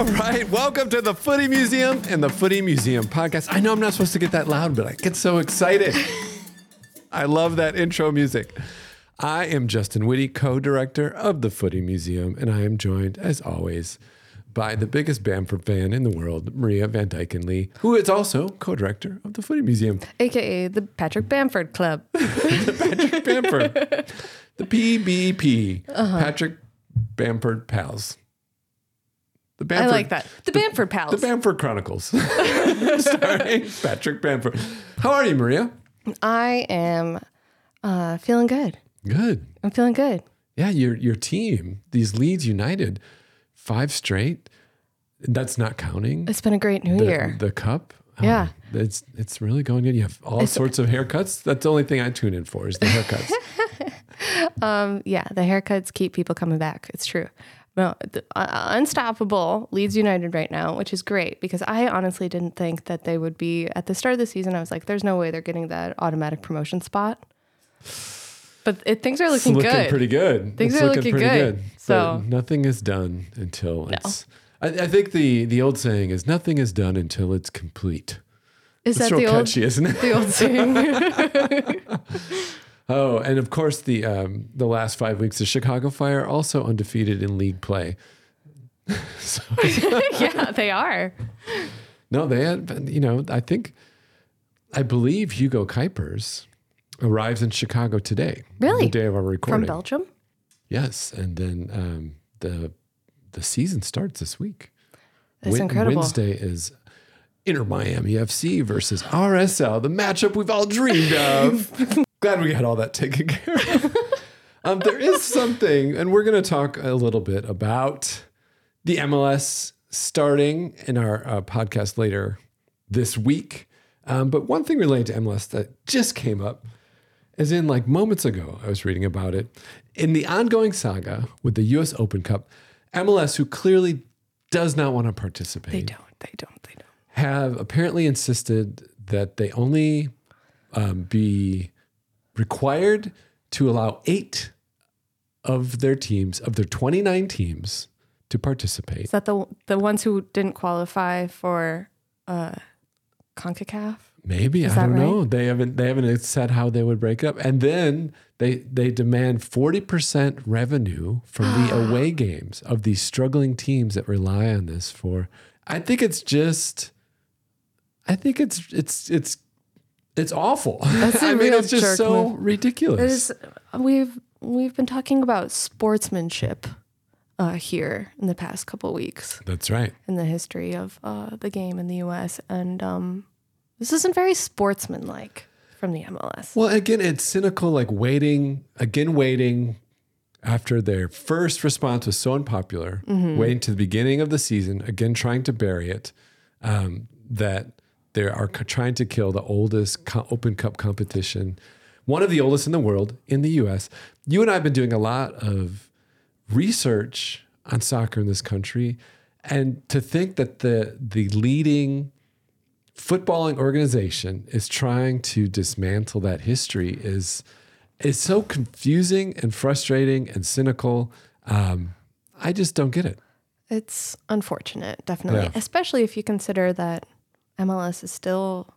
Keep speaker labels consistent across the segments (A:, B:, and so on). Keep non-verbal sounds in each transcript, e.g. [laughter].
A: All right, welcome to the Footy Museum and the Footy Museum podcast. I know I'm not supposed to get that loud, but I get so excited. I love that intro music. I am Justin Whitty, co director of the Footy Museum, and I am joined, as always, by the biggest Bamford fan in the world, Maria Van Dyken Lee, who is also co director of the Footy Museum.
B: AKA the Patrick Bamford Club. [laughs]
A: The Patrick Bamford, the PBP,
B: Uh-huh.
A: Patrick Bamford Pals. The
B: I like that. The Bamford Pals.
A: The Bamford Chronicles, [laughs] starring Patrick Bamford. How are you, Maria?
B: I am uh, feeling good.
A: Good.
B: I'm feeling good.
A: Yeah, your your team, these Leeds United, five straight. That's not counting
B: It's been a great new
A: the,
B: year.
A: the cup. Oh,
B: Yeah.
A: it's it's really going good. You have all sorts of haircuts. That's the only thing I tune in for is the haircuts. [laughs]
B: Um, yeah, the haircuts keep people coming back. It's true. No, the, uh, unstoppable Leeds United right now, which is great because I honestly didn't think that they would be at the start of the season. I was like, "There's no way they're getting that automatic promotion spot." But it, things are
A: It's
B: looking,
A: looking
B: good.
A: pretty good.
B: Things
A: It's
B: are looking pretty good.
A: But
B: So-
A: nothing is done until it's. I, I think the the old saying is nothing is done until it's complete.
B: Is
A: It's
B: that the old
A: catchy, isn't it?
B: the old saying? [laughs] [laughs]
A: Oh, and of course the um, the last five weeks, the Chicago Fire also undefeated in league play. [laughs] so, [laughs]
B: yeah, they are.
A: no, they had. You know, I think, I believe Hugo Cuypers arrives in Chicago today.
B: Really?
A: the day of our recording.
B: From Belgium?
A: Yes, and then um, the the season starts this week.
B: That's
A: Wed-
B: incredible.
A: Wednesday is Inter Miami FC versus RSL, the matchup we've all dreamed of. [laughs] Glad we had all that taken care of. [laughs] um, there is something, and we're going to talk a little bit about the MLS starting in our uh, podcast later this week. Um, but one thing related to MLS that just came up as in like moments ago, I was reading about it. In the ongoing saga with the US Open Cup, MLS, who clearly does not want to participate,
B: They don't. They don't. They don't.
A: have apparently insisted that they only um, be required to allow eight of their teams, of their 29 teams, to participate.
B: Is that the the ones who didn't qualify for uh, Concacaf?
A: Maybe
B: Is
A: I don't
B: right?
A: know. They haven't they haven't said how they would break up, and then they they demand forty percent revenue from the [gasps] away games of these struggling teams that rely on this for. I think it's just. I think it's it's it's it's awful.
B: That's [laughs]
A: I mean, it's just so
B: move.
A: ridiculous.
B: It is, we've we've been talking about sportsmanship uh, here in the past couple weeks
A: That's right.
B: in the history of uh, the game in the U.S. and um, this isn't very sportsmanlike from the MLS.
A: Well, again, it's cynical, like waiting, again, waiting after their first response was so unpopular, waiting to the beginning of the season, again, trying to bury it, um, that they are trying to kill the oldest co- Open Cup competition, one of the oldest in the world, in the US. You and I have been doing a lot of research on soccer in this country. And to think that the the leading footballing organization is trying to dismantle that history is is so confusing and frustrating and cynical. Um, I just don't get it.
B: It's unfortunate, definitely,
A: Yeah.
B: especially if you consider that MLS is still.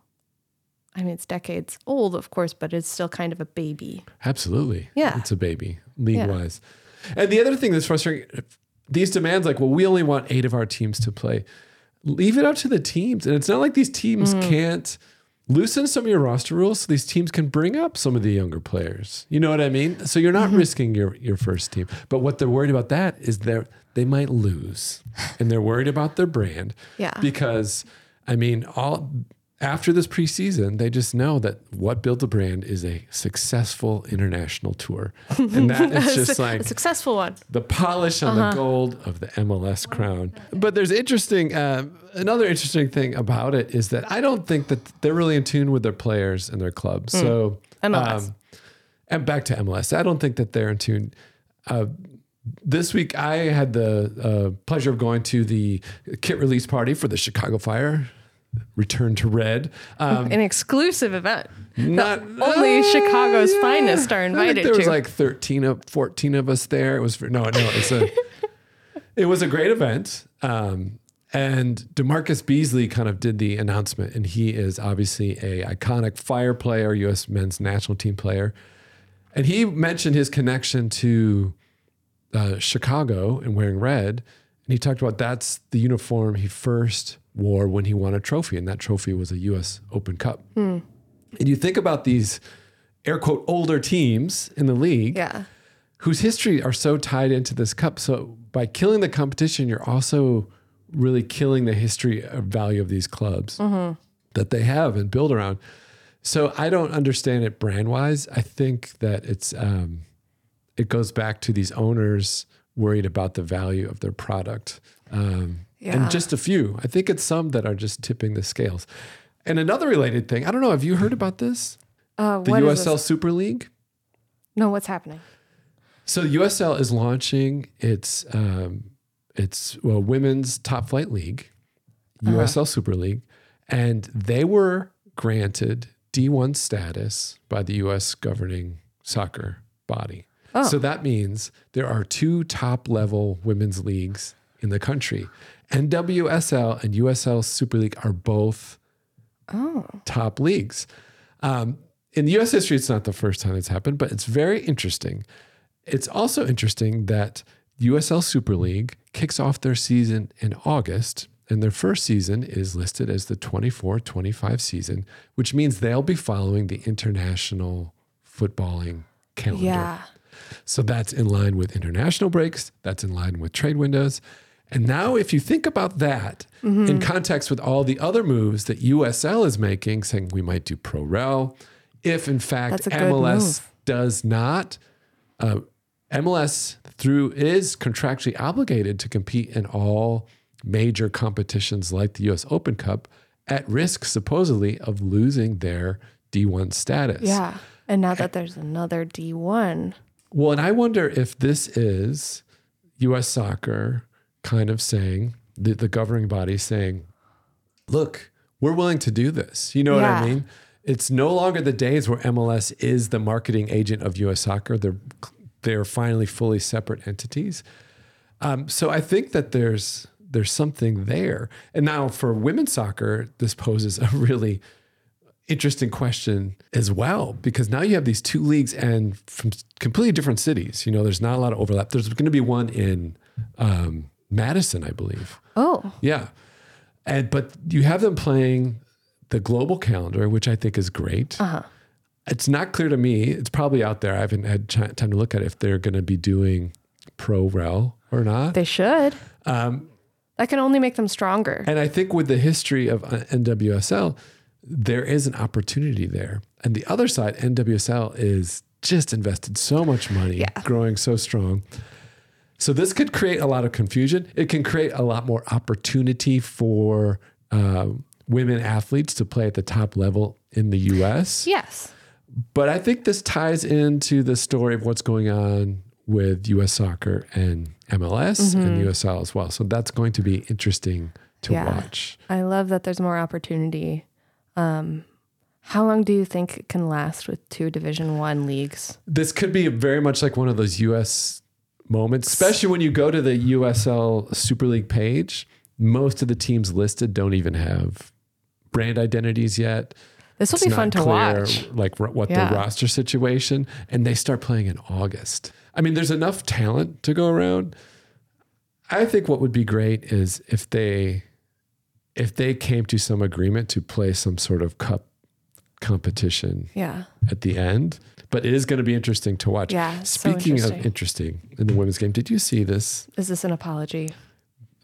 B: I mean, it's decades old, of course, but it's still kind of a baby.
A: Absolutely.
B: Yeah.
A: It's a baby, league wise. And the other thing that's frustrating, these demands like, well, we only want eight of our teams to play. Leave it up to the teams. And it's not like these teams mm. can't loosen some of your roster rules so these teams can bring up some of the younger players. You know what I mean? So you're not mm-hmm. risking your, your first team. But what they're worried about that is they're they might lose. And they're worried about their brand.
B: Yeah.
A: Because I mean, all after this preseason, they just know that what builds a brand is a successful international tour. [laughs] And that is just [laughs] like
B: a successful one.
A: the polish on
B: Uh-huh.
A: the gold of the MLS crown. But there's interesting, uh, another interesting thing about it is that I don't think that they're really in tune with their players and their clubs. So,
B: MLS.
A: um, and back to MLS, I don't think that they're in tune. Uh, this week, I had the uh, pleasure of going to the kit release party for the Chicago Fire. Return to Red. Um,
B: An exclusive event.
A: not
B: Only Chicago's finest are invited
A: there was like 13 of 14 of us there. It was for, no, no, it's a [laughs] it was a great event. Um, and DaMarcus Beasley kind of did the announcement, and he is obviously a iconic fire player, U.S. men's national team player. And he mentioned his connection to uh, Chicago and wearing red. And he talked about that's the uniform he first wore when he won a trophy, and that trophy was a U.S. Open Cup. And you think about these air quote older teams in the league
B: Yeah.
A: whose history are so tied into this cup. So by killing the competition, you're also really killing the history of value of these clubs that they have and build around. So I don't understand it brand wise. I think that it's um, it goes back to these owners worried about the value of their product. Um,
B: Yeah.
A: And just a few. I think it's some that are just tipping the scales. And another related thing, I don't know, have you heard about this?
B: Uh,
A: The USL? Super League?
B: No, what's happening?
A: So the USL is launching its um, its well, women's top flight league, USL Super League, and they were granted D1 status by the US governing soccer body. So that means there are two top level women's leagues in the country. NWSL and USL Super League are both top leagues. Um, in US history, it's not the first time it's happened, but it's very interesting. It's also interesting that USL Super League kicks off their season in August, and their first season is listed as the 24 25 season, which means they'll be following the international footballing calendar.
B: Yeah.
A: So that's in line with international breaks, that's in line with trade windows. And now, if you think about that in context with all the other moves that USL is making, saying we might do pro rel, if in fact
B: That's a good
A: MLS does not, uh, MLS through is contractually obligated to compete in all major competitions like the US Open Cup, at risk supposedly of losing their D1 status.
B: Yeah. And now that there's another D1,
A: Well, and I wonder if this is US soccer kind of saying, the, the governing body saying, look, we're willing to do this. You know what I mean? It's no longer the days where MLS is the marketing agent of US soccer. They're they're finally fully separate entities. Um, so I think that there's there's something there. And now for women's soccer, this poses a really interesting question as well because now you have these two leagues and from completely different cities. You know, there's not a lot of overlap. There's going to be one in um, Madison, I believe.
B: oh,
A: Yeah, and but you have them playing the global calendar, which I think is great.
B: Uh-huh.
A: It's not clear to me. It's probably out there. I haven't had ch- time to look at if they're going to be doing pro rel or not.
B: they should.
A: Um,
B: That can only make them stronger.
A: And I think with the history of uh, NWSL, there is an opportunity there. And the other side, NWSL is just invested so much money,
B: Yeah.
A: growing so strong. So this could create a lot of confusion. It can create a lot more opportunity for uh, women athletes to play at the top level in the U.S.
B: Yes.
A: But I think this ties into the story of what's going on with U.S. soccer and MLS and USL as well. So that's going to be interesting to
B: Yeah.
A: watch.
B: I love that there's more opportunity. Um, how long do you think it can last with two Division One leagues?
A: This could be very much like one of those U.S. moments, especially when you go to the USL Super League page. Most of the teams listed don't even have brand identities yet.
B: This will
A: It's
B: be fun to
A: clear,
B: watch.
A: like what
B: Yeah.
A: the roster situation, and they start playing in August. I mean, there's enough talent to go around. I think what would be great is if they if they came to some agreement to play some sort of cup competition
B: Yeah.
A: at the end. But it is going to be interesting to watch.
B: Yeah, so
A: Speaking
B: interesting.
A: of interesting in the women's game, did you see this
B: Is this an apology?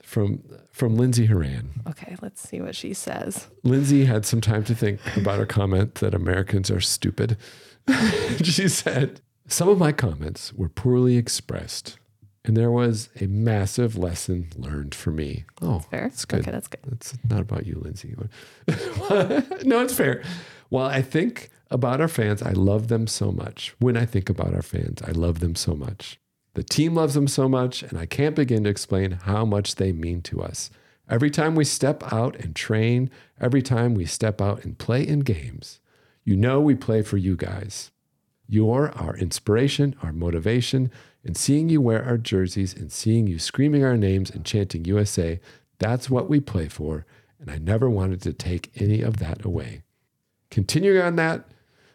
A: from from Lindsey Horan?
B: Okay, let's see what she says.
A: Lindsey had some time to think about her comment that Americans are stupid. [laughs] she said, Some of my comments were poorly expressed, and there was a massive lesson learned for me. Oh,
B: Fair.
A: that's good.
B: Okay, that's good.
A: That's not about you, Lindsey. [laughs] no, it's fair. Well, I think about our fans, I love them so much. When I think about our fans, I love them so much. The team loves them so much, and I can't begin to explain how much they mean to us. Every time we step out and train, every time we step out and play in games, you know we play for you guys. You're our inspiration, our motivation. And seeing you wear our jerseys and seeing you screaming our names and chanting USA, that's what we play for. And I never wanted to take any of that away. Continuing on that,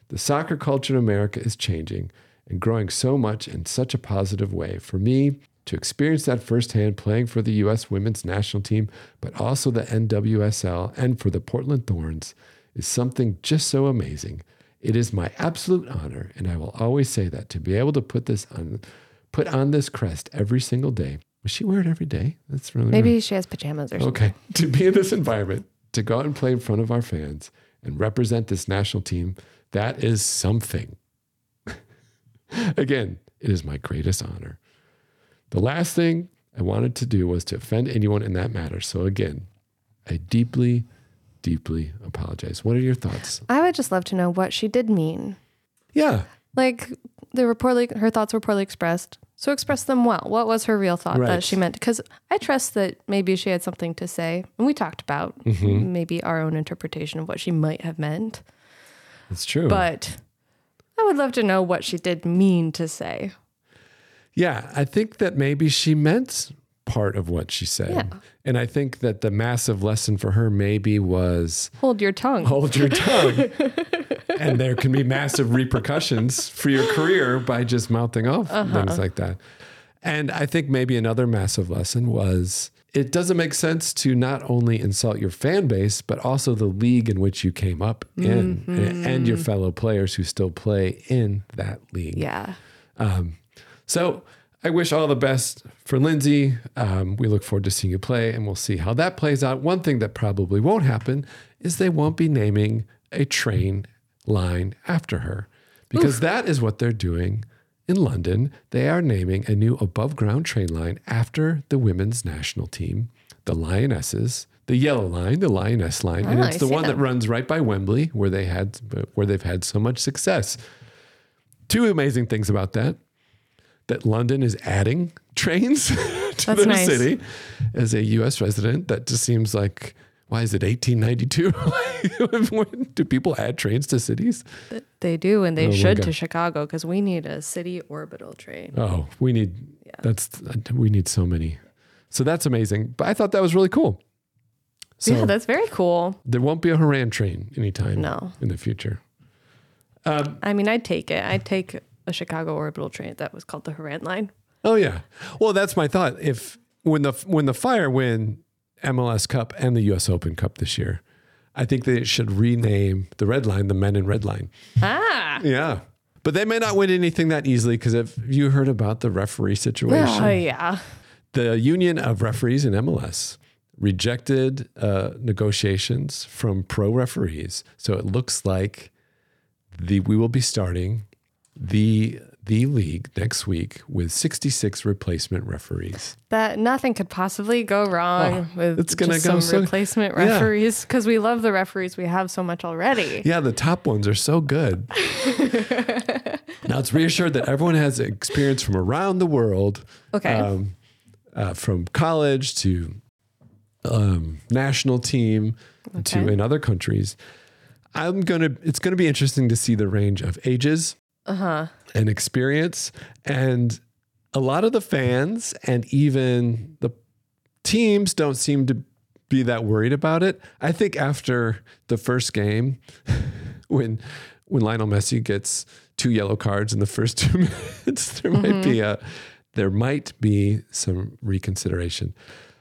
A: the soccer culture in America is changing and growing so much in such a positive way. For me, to experience that firsthand playing for the U.S. women's national team, but also the NWSL and for the Portland Thorns, is something just so amazing. It is my absolute honor, and I will always say that to be able to put this on, put on this crest every single day. Does she wear it every day? That's really
B: Maybe she has pajamas or something.
A: Okay. [laughs] to be in this environment, to go out and play in front of our fans and represent this national team, that is something. [laughs] Again, it is my greatest honor. The last thing I wanted to do was to offend anyone in that matter. So again, I deeply, deeply apologize. What are your thoughts?
B: I would just love to know what she did mean.
A: Yeah.
B: Like they were poorly, her thoughts were poorly expressed. So express them well. What was her real thought
A: Right.
B: that she meant? Because I trust that maybe she had something to say, and we talked about
A: Mm-hmm.
B: maybe our own interpretation of what she might have meant.
A: It's true.
B: But I would love to know what she did mean to say.
A: Yeah, I think that maybe she meant part of what she said.
B: Yeah.
A: And I think that the massive lesson for her maybe was
B: Hold your tongue.
A: hold your tongue. [laughs] and there can be massive repercussions for your career by just mouthing off uh-huh. things like that. And I think maybe another massive lesson was it doesn't make sense to not only insult your fan base, but also the league in which you came up in and, and your fellow players who still play in that league.
B: Yeah.
A: Um, so I wish all the best for Lindsey. Um, we look forward to seeing you play, and we'll see how that plays out. One thing that probably won't happen is they won't be naming a train line after her because that is what they're doing in London. They are naming a new above ground train line after the women's national team, the Lionesses. The yellow line, the Lioness line, and
B: Ah,
A: it's
B: I
A: the one that
B: that.
A: runs right by Wembley, where they had where they've had so much success. Two amazing things about that that London is adding [laughs] trains [laughs] to
B: That's
A: their
B: nice.
A: city. As a U.S. resident, that just seems like why is it 1892? [laughs] Do people add trains to cities?
B: They do, and they
A: Oh
B: should to Chicago because we need a city orbital train.
A: Oh, we need that's we need so many. So that's amazing. But I thought that was really cool. So
B: yeah, that's very cool.
A: there won't be a Horan train anytime
B: No.
A: in the future.
B: Um, I mean, I'd take it. I'd take a Chicago orbital train that was called the Horan Line.
A: Oh yeah. Well, that's my thought. If when the when the Fire win MLS Cup and the U.S. Open Cup this year, I think they should rename the Red Line the Men in Red Line.
B: Ah,
A: Yeah. But they may not win anything that easily because if you heard about the referee situation,
B: oh yeah.
A: the Union of Referees in MLS rejected uh, negotiations from pro referees. So it looks like the we will be starting the the league next week with 66 replacement referees.
B: That nothing could possibly go wrong with
A: Oh, it's gonna
B: just
A: go
B: some
A: so-
B: replacement referees because we love the referees we have so much already.
A: Yeah, the top ones are so good. [laughs] now it's reassured that everyone has experience from around the world.
B: Okay.
A: um, uh, from college to um, national team to in other countries. I'm gonna. It's gonna be interesting to see the range of ages
B: Uh-huh.
A: and experience, and a lot of the fans and even the teams don't seem to be that worried about it. I think after the first game, [laughs] when when Lionel Messi gets two yellow cards in the first [laughs] two minutes, there might be a there might be some reconsideration.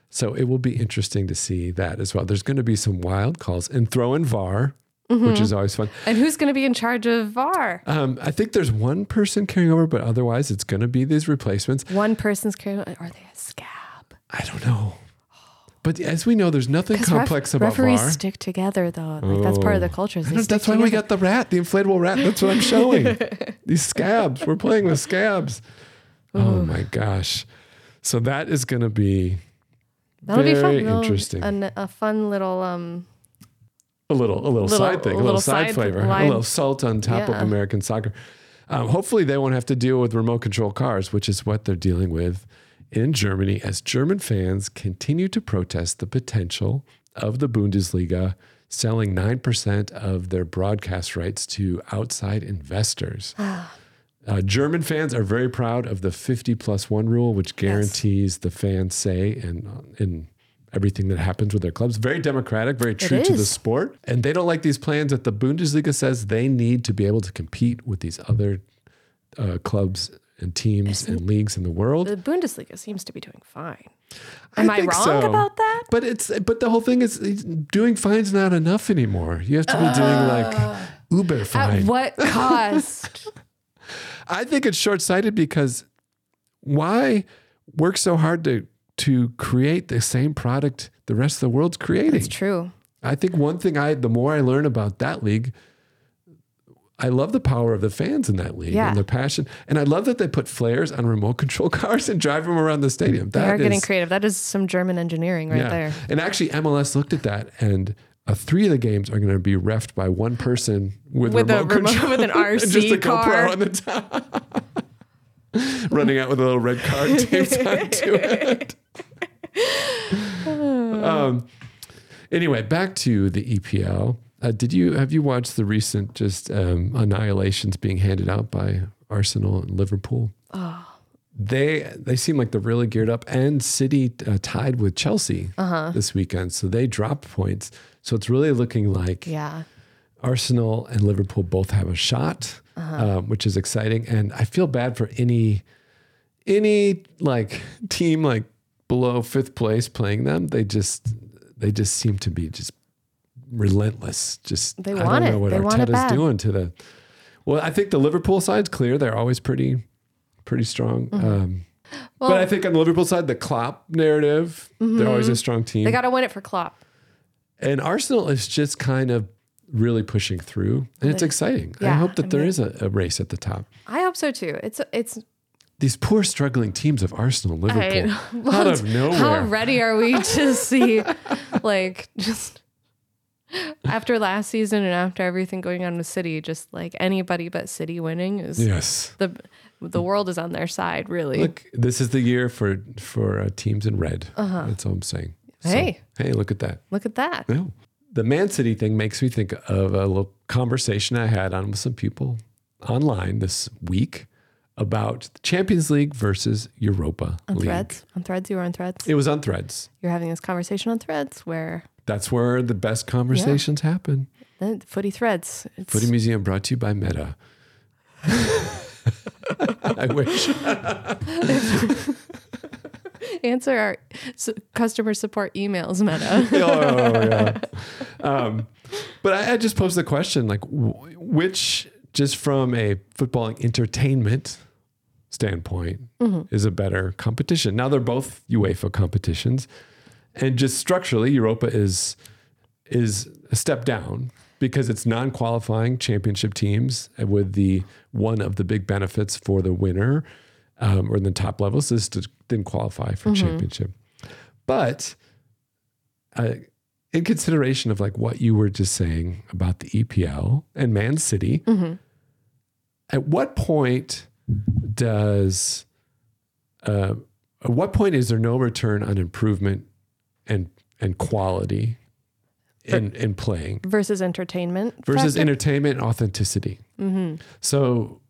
A: So it will be interesting to see that as well. There's going to be some wild calls and throw in VAR, which is always fun.
B: And who's going to be in charge of VAR?
A: Um, I think there's one person carrying over, but otherwise it's going to be these replacements.
B: One person's carrying. over. Are they a scab?
A: I don't know. But as we know, there's nothing
B: 'Cause ref-
A: complex about VAR.
B: referees
A: VAR.
B: stick together though. Like that's part of the culture.
A: I
B: they
A: that's why we
B: together.
A: got the rat, the inflatable rat. That's what I'm showing. [laughs] These scabs. We're playing with scabs. Oh my gosh. So that is going to be
B: That'll be fun.
A: interesting.
B: A, a fun little um.
A: A little, a little,
B: Little-
A: side thing, a little,
B: little
A: side,
B: side
A: flavor, a little salt on top of American soccer. Um, hopefully, they won't have to deal with remote control cars, which is what they're dealing with in Germany as German fans continue to protest the potential of the Bundesliga selling 9% of their broadcast rights to outside investors. [sighs] Uh, German fans are very proud of the 50 plus one rule, which guarantees the fans say and in everything that happens with their clubs. Very democratic, very true to the sport. And they don't like these plans that the Bundesliga says they need to be able to compete with these other uh, clubs and teams and leagues in the world.
B: The Bundesliga seems to be doing fine. Am I,
A: think
B: wrong
A: so.
B: about that?
A: But it's but the whole thing is doing fine's not enough anymore. You have to be doing like Uber fine.
B: At what [laughs] cost?
A: I think it's short sighted because why work so hard to to create the same product the rest of the world's creating?
B: it's true.
A: I think one thing I the more I learn about that league, I love the power of the fans in that league
B: Yeah.
A: and their passion. And I love that they put flares on remote control [laughs] cars and drive them around the stadium.
B: they are getting
A: is-
B: creative. That is some German engineering right there.
A: And actually, MLS looked at that, and uh, three of the games are going to be refed by one person with,
B: With a
A: remote
B: remote-
A: control
B: with an [laughs]
A: and just a
B: RC car.
A: GoPro on the top, [laughs] running out with a little red card taped onto it. [laughs] um, anyway, back to the EPL. Uh, did you have you watched the recent just um, annihilations being handed out by Arsenal and Liverpool?
B: Oh.
A: They they seem like they're really geared up, and City uh, tied with Chelsea
B: Uh-huh.
A: this weekend, so they dropped points. So it's really looking like
B: Yeah.
A: Arsenal and Liverpool both have a shot,
B: Uh-huh.
A: um, which is exciting. And I feel bad for any any like team like below fifth place playing them. They just they just seem to be just relentless. Just
B: They
A: I don't know
B: it.
A: what
B: They want
A: Arteta's doing to the. Well, I think the Liverpool side's clear. They're always pretty pretty strong. Um,
B: Mm-hmm. Well,
A: but I think on the Liverpool side, the Klopp narrative, they're always a strong team.
B: they got to win it for Klopp.
A: And Arsenal is just kind of really pushing through, and it's exciting. I hope that
B: I
A: there
B: mean-
A: is a, a race at the top.
B: I hope so too. It's it's
A: These poor struggling teams of Arsenal,
B: I,
A: Liverpool, out of nowhere.
B: How ready are we to [laughs] see, like, just after last season and after everything going on with City, just like anybody but City winning is
A: yes.
B: the the world is on their side, really.
A: Look, this is the year for for uh, teams in red. That's all I'm saying. So,
B: Uh-huh. Hey.
A: hey, look at that.
B: Look at that.
A: No. The Man City thing makes me think of a little conversation I had on with some people online this week about the Champions League versus Europa
B: On
A: League.
B: threads, on threads, you were on threads.
A: It was on Threads.
B: You're having this conversation on threads where
A: That's where the best conversations happen.
B: the footy threads. It's,
A: Footy Museum brought to you by Meta. [laughs] I wish. [laughs]
B: answer our customer support emails, Meta. [laughs]
A: oh, yeah. Um, but I, I just posed the question like, wh- which, just from a footballing entertainment standpoint, is a better competition? Now, they're both UEFA competitions. And just structurally, Europa is is a step down because it's non-qualifying championship teams with the one of the big benefits for the winner um, or in the top levels is to then qualify for championship. But uh, in consideration of like what you were just saying about the EPL and Man City, at what point does uh, at what point is there no return on improvement and and quality in in playing
B: versus entertainment.
A: versus
B: factor.
A: entertainment and authenticity? So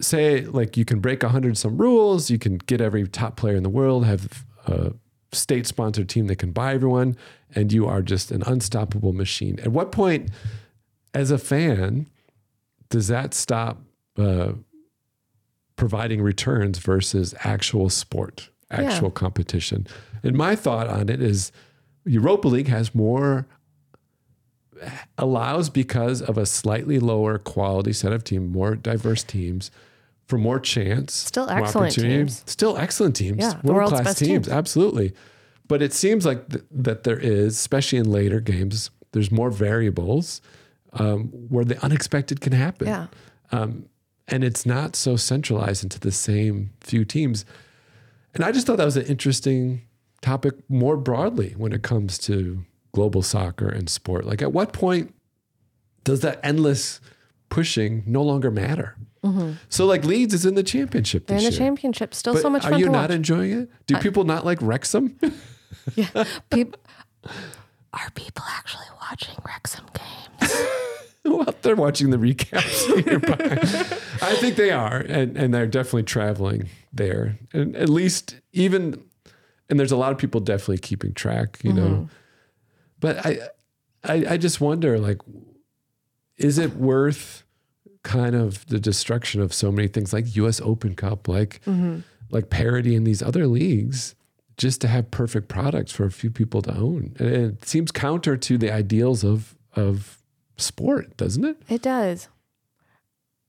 A: say like you can break a hundred some rules, you can get every top player in the world, have a state sponsored team that can buy everyone, and you are just an unstoppable machine. At what point, as a fan, does that stop uh, providing returns versus actual sport, actual competition? And my thought on it is Europa League has more allows because of a slightly lower quality set of team, more diverse teams, for more chance.
B: Still
A: more
B: excellent teams.
A: Still excellent teams.
B: Yeah,
A: world class teams,
B: teams.
A: absolutely. But it seems like th- that there is, especially in later games, there's more variables um, where the unexpected can happen.
B: Yeah.
A: Um, and it's not so centralized into the same few teams. And I just thought that was an interesting topic more broadly when it comes to global soccer and sport. Like, at what point does that endless pushing no longer matter? So, like, Leeds is in the championship
B: They're in the
A: year.
B: championship. Still
A: But
B: so much
A: are
B: fun
A: you not
B: watch.
A: enjoying it? Do people not like Wrexham? [laughs]
B: yeah. [laughs] People, are people actually watching Wrexham games? [laughs]
A: well, they're watching the recaps. [laughs] nearby. I think they are, and and they're definitely traveling there, and at least even, and there's a lot of people definitely keeping track, you know. Mm-hmm. But I, I, I just wonder, like, is it worth kind of the destruction of so many things like U.S. Open Cup, like, mm-hmm. like parody in these other leagues? Just to have perfect products for a few people to own, and it seems counter to the ideals of of sport, doesn't it?
B: It does.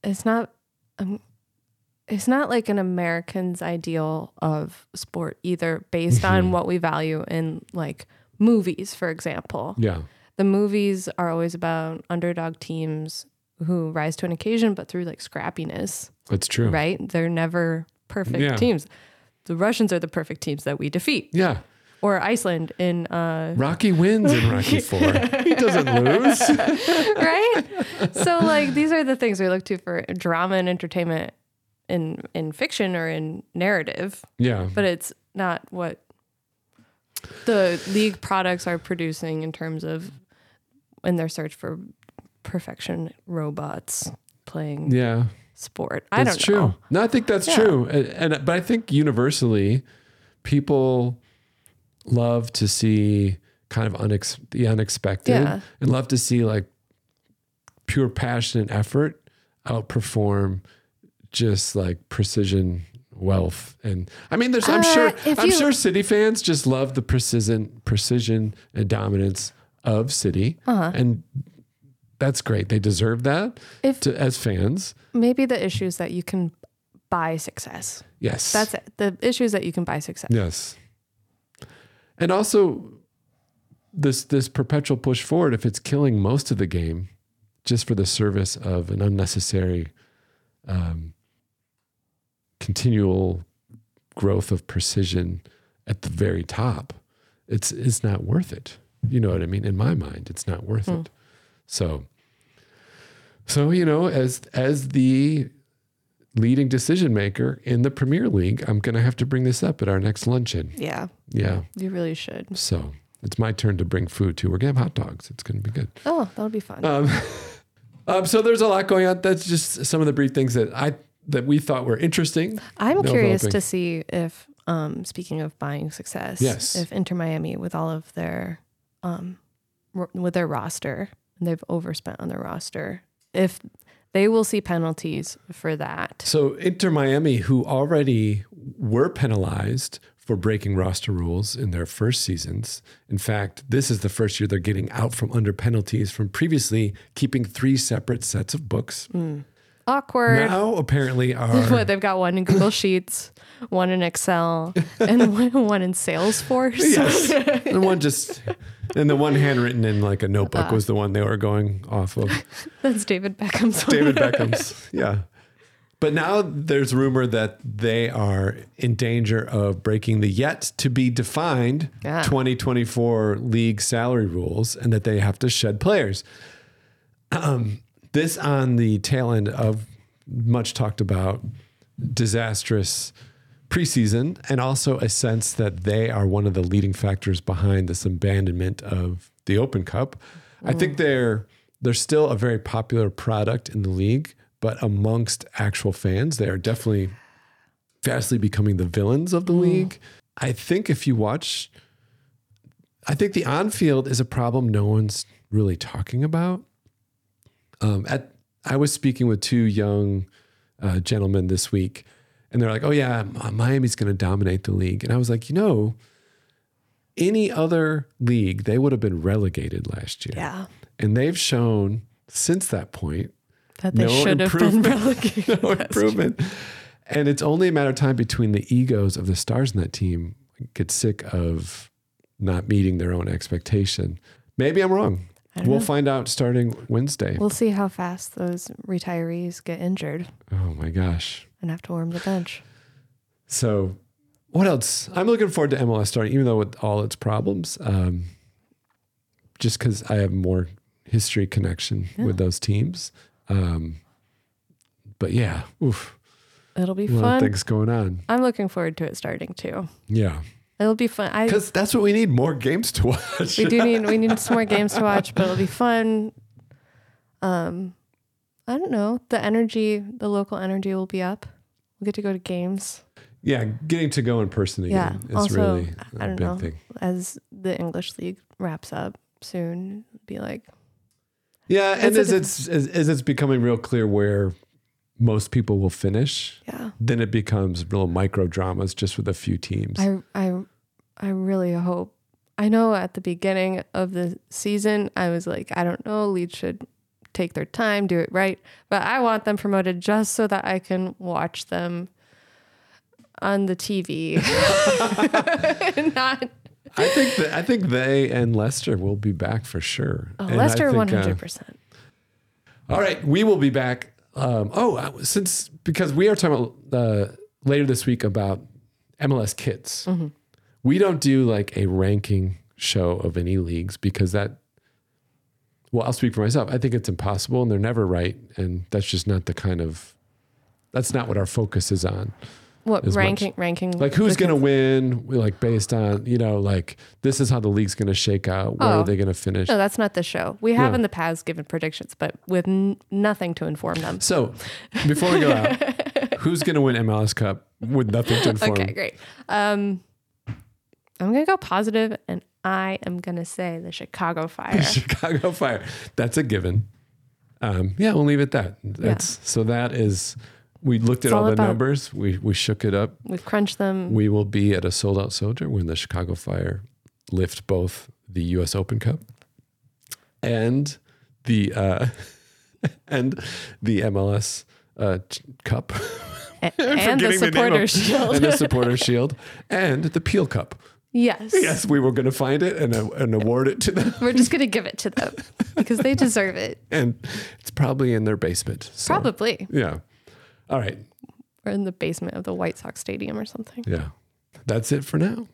B: It's not. Um, it's not like an American's ideal of sport either, based on what we value in like movies, for example.
A: Yeah,
B: The movies are always about underdog teams who rise to an occasion, but through like scrappiness,
A: that's true.
B: right? They're never perfect
A: Yeah.
B: teams. The Russians are the perfect teams that we defeat,
A: Yeah,
B: or Iceland in uh,
A: Rocky wins in Rocky [laughs] Four. he doesn't lose. [laughs]
B: right? so like these are the things we look to for drama and entertainment in in fiction or in narrative,
A: Yeah,
B: but it's not what the league products are producing in terms of in their search for perfection robots playing
A: yeah,
B: sport. I
A: that's
B: don't
A: true.
B: know.
A: No, I think that's
B: Yeah.
A: true. And, and but I think universally, people love to see kind of unex- the unexpected,
B: Yeah.
A: and love to see like pure passion and effort outperform just like precision wealth and i mean there's i'm
B: Uh,
A: sure i'm
B: you-
A: sure city fans just love the precision precision and dominance of city
B: Uh-huh.
A: and that's great they deserve that
B: If-
A: to, as fans
B: Maybe the issue is that you can buy success.
A: yes
B: That's it. The issue is that you can buy success.
A: yes and also this this perpetual push forward if it's killing most of the game just for the service of an unnecessary um, continual growth of precision at the very top it's it's not worth it. You know what i mean? In my mind it's not worth it. So so you know as as the leading decision maker in the premier league i'm going to have to bring this up at our next luncheon
B: Yeah,
A: yeah
B: you really should.
A: so it's my turn to bring food too we're going to have hot dogs it's going to be good
B: Oh, that'll be fun.
A: um, [laughs] um, so there's a lot going on. That's just some of the brief things that I that we thought were interesting.
B: I'm curious
A: developing.
B: to see if, um, speaking of buying success,
A: Yes.
B: if Inter Miami with all of their, um, with their roster, and they've overspent on their roster, if they will see penalties for that.
A: So Inter Miami, who already were penalized for breaking roster rules in their first seasons. In fact, this is the first year they're getting out from under penalties from previously keeping three separate sets of books. Mm.
B: Awkward.
A: Now apparently [laughs] are
B: What they've got one in Google Sheets, one in Excel, [laughs] and one, one in Salesforce.
A: yes, [laughs] and one just and the one handwritten in like a notebook
B: Uh.
A: was the one they were going off of.
B: That's David Beckham's one.
A: David Beckham's. Yeah. But now there's rumor that they are in danger of breaking the yet to be defined
B: Yeah.
A: 2024 league salary rules and that they have to shed players. [clears throat] Um, this on the tail end of much talked about disastrous preseason and also a sense that they are one of the leading factors behind this abandonment of the Open Cup. I think mm. they're they're still a very popular product in the league, but amongst actual fans, they are definitely vastly becoming the villains of the mm. league. I think if you watch I think the on-field is a problem no one's really talking about. Um, at I was speaking with two young uh, gentlemen this week, and they're like, "Oh yeah, Miami's going to dominate the league," and I was like, "You know, any other league they would have been relegated last year,
B: Yeah.
A: and they've shown since that point
B: That they
A: No
B: should have been [laughs] relegated.
A: no improvement. And it's only a matter of time between the egos of the stars in that team get sick of not meeting their own expectation. Maybe I'm wrong. We'll
B: know.
A: find out starting Wednesday.
B: We'll see how fast those retirees get injured
A: oh my gosh.
B: and have to warm the bench.
A: So, what else? I'm looking forward to MLS starting, even though with all its problems, um, just because I have more history connection with those teams. Um, but yeah, oof,
B: It'll be
A: a lot of
B: fun.
A: things going on.
B: I'm looking forward to it starting too.
A: Yeah.
B: It'll be fun. I
A: Because that's what we need more games to watch.
B: we do [laughs] need we need some more games to watch, but it'll be fun. Um, I don't know. The energy, the local energy will be up. We'll get to go to games.
A: Yeah, getting to go in person
B: Yeah.
A: again is
B: also,
A: really
B: I
A: a
B: don't
A: big
B: know.
A: thing.
B: As the English league wraps up soon, be like,
A: Yeah, and as it's as, as it's becoming real clear where most people will finish,
B: yeah.
A: then it becomes real micro dramas just with a few teams.
B: I I I really hope. I know at the beginning of the season, I was like, I don't know, Leeds should take their time, do it right. But I want them promoted just so that I can watch them on the TV. [laughs] Not
A: I think that I think they and Leicester will be back for sure.
B: oh,
A: And
B: Leicester,
A: uh,
B: one hundred percent.
A: All right, we will be back. Um, oh, uh, since because we are talking about uh, later this week about MLS Kids,
B: Mm-hmm.
A: We don't do like a ranking show of any leagues because that. Well, I'll speak for myself. I think it's impossible, and they're never right, and that's just not the kind of. That's not what our focus is on.
B: What
A: as much.
B: ranking? Ranking
A: Like who's going to win? Like based on you know, like this is how the league's going to shake out. Where
B: Oh.
A: are they going to finish?
B: No, that's not the show. We have in the past given predictions, but with n- nothing to inform them.
A: So, before we go out, [laughs] who's going to win MLS Cup with nothing to inform?
B: Okay, great. Um, I'm gonna go positive, and I am gonna say the Chicago [laughs] Fire.
A: Chicago Fire. That's a given. Um, yeah, we'll leave it at that. That's so that is we looked at all
B: all
A: the numbers. We we shook it up.
B: We've crunched them.
A: We will be at a sold out soldier when the Chicago Fire lift both the US Open Cup and the uh, [laughs] and the MLS uh, Cup [laughs]
B: and the
A: the name
B: supporter
A: of-
B: shield.
A: and the supporter shield and the Peel Cup.
B: Yes.
A: Yes, we were going to find it and, uh, and award it to them.
B: We're just gonna give it to them [laughs] because they deserve it.
A: And it's probably in their basement. So,
B: Probably.
A: Yeah. All right.
B: Or in the basement of the White Sox stadium or something.
A: Yeah. That's it for now.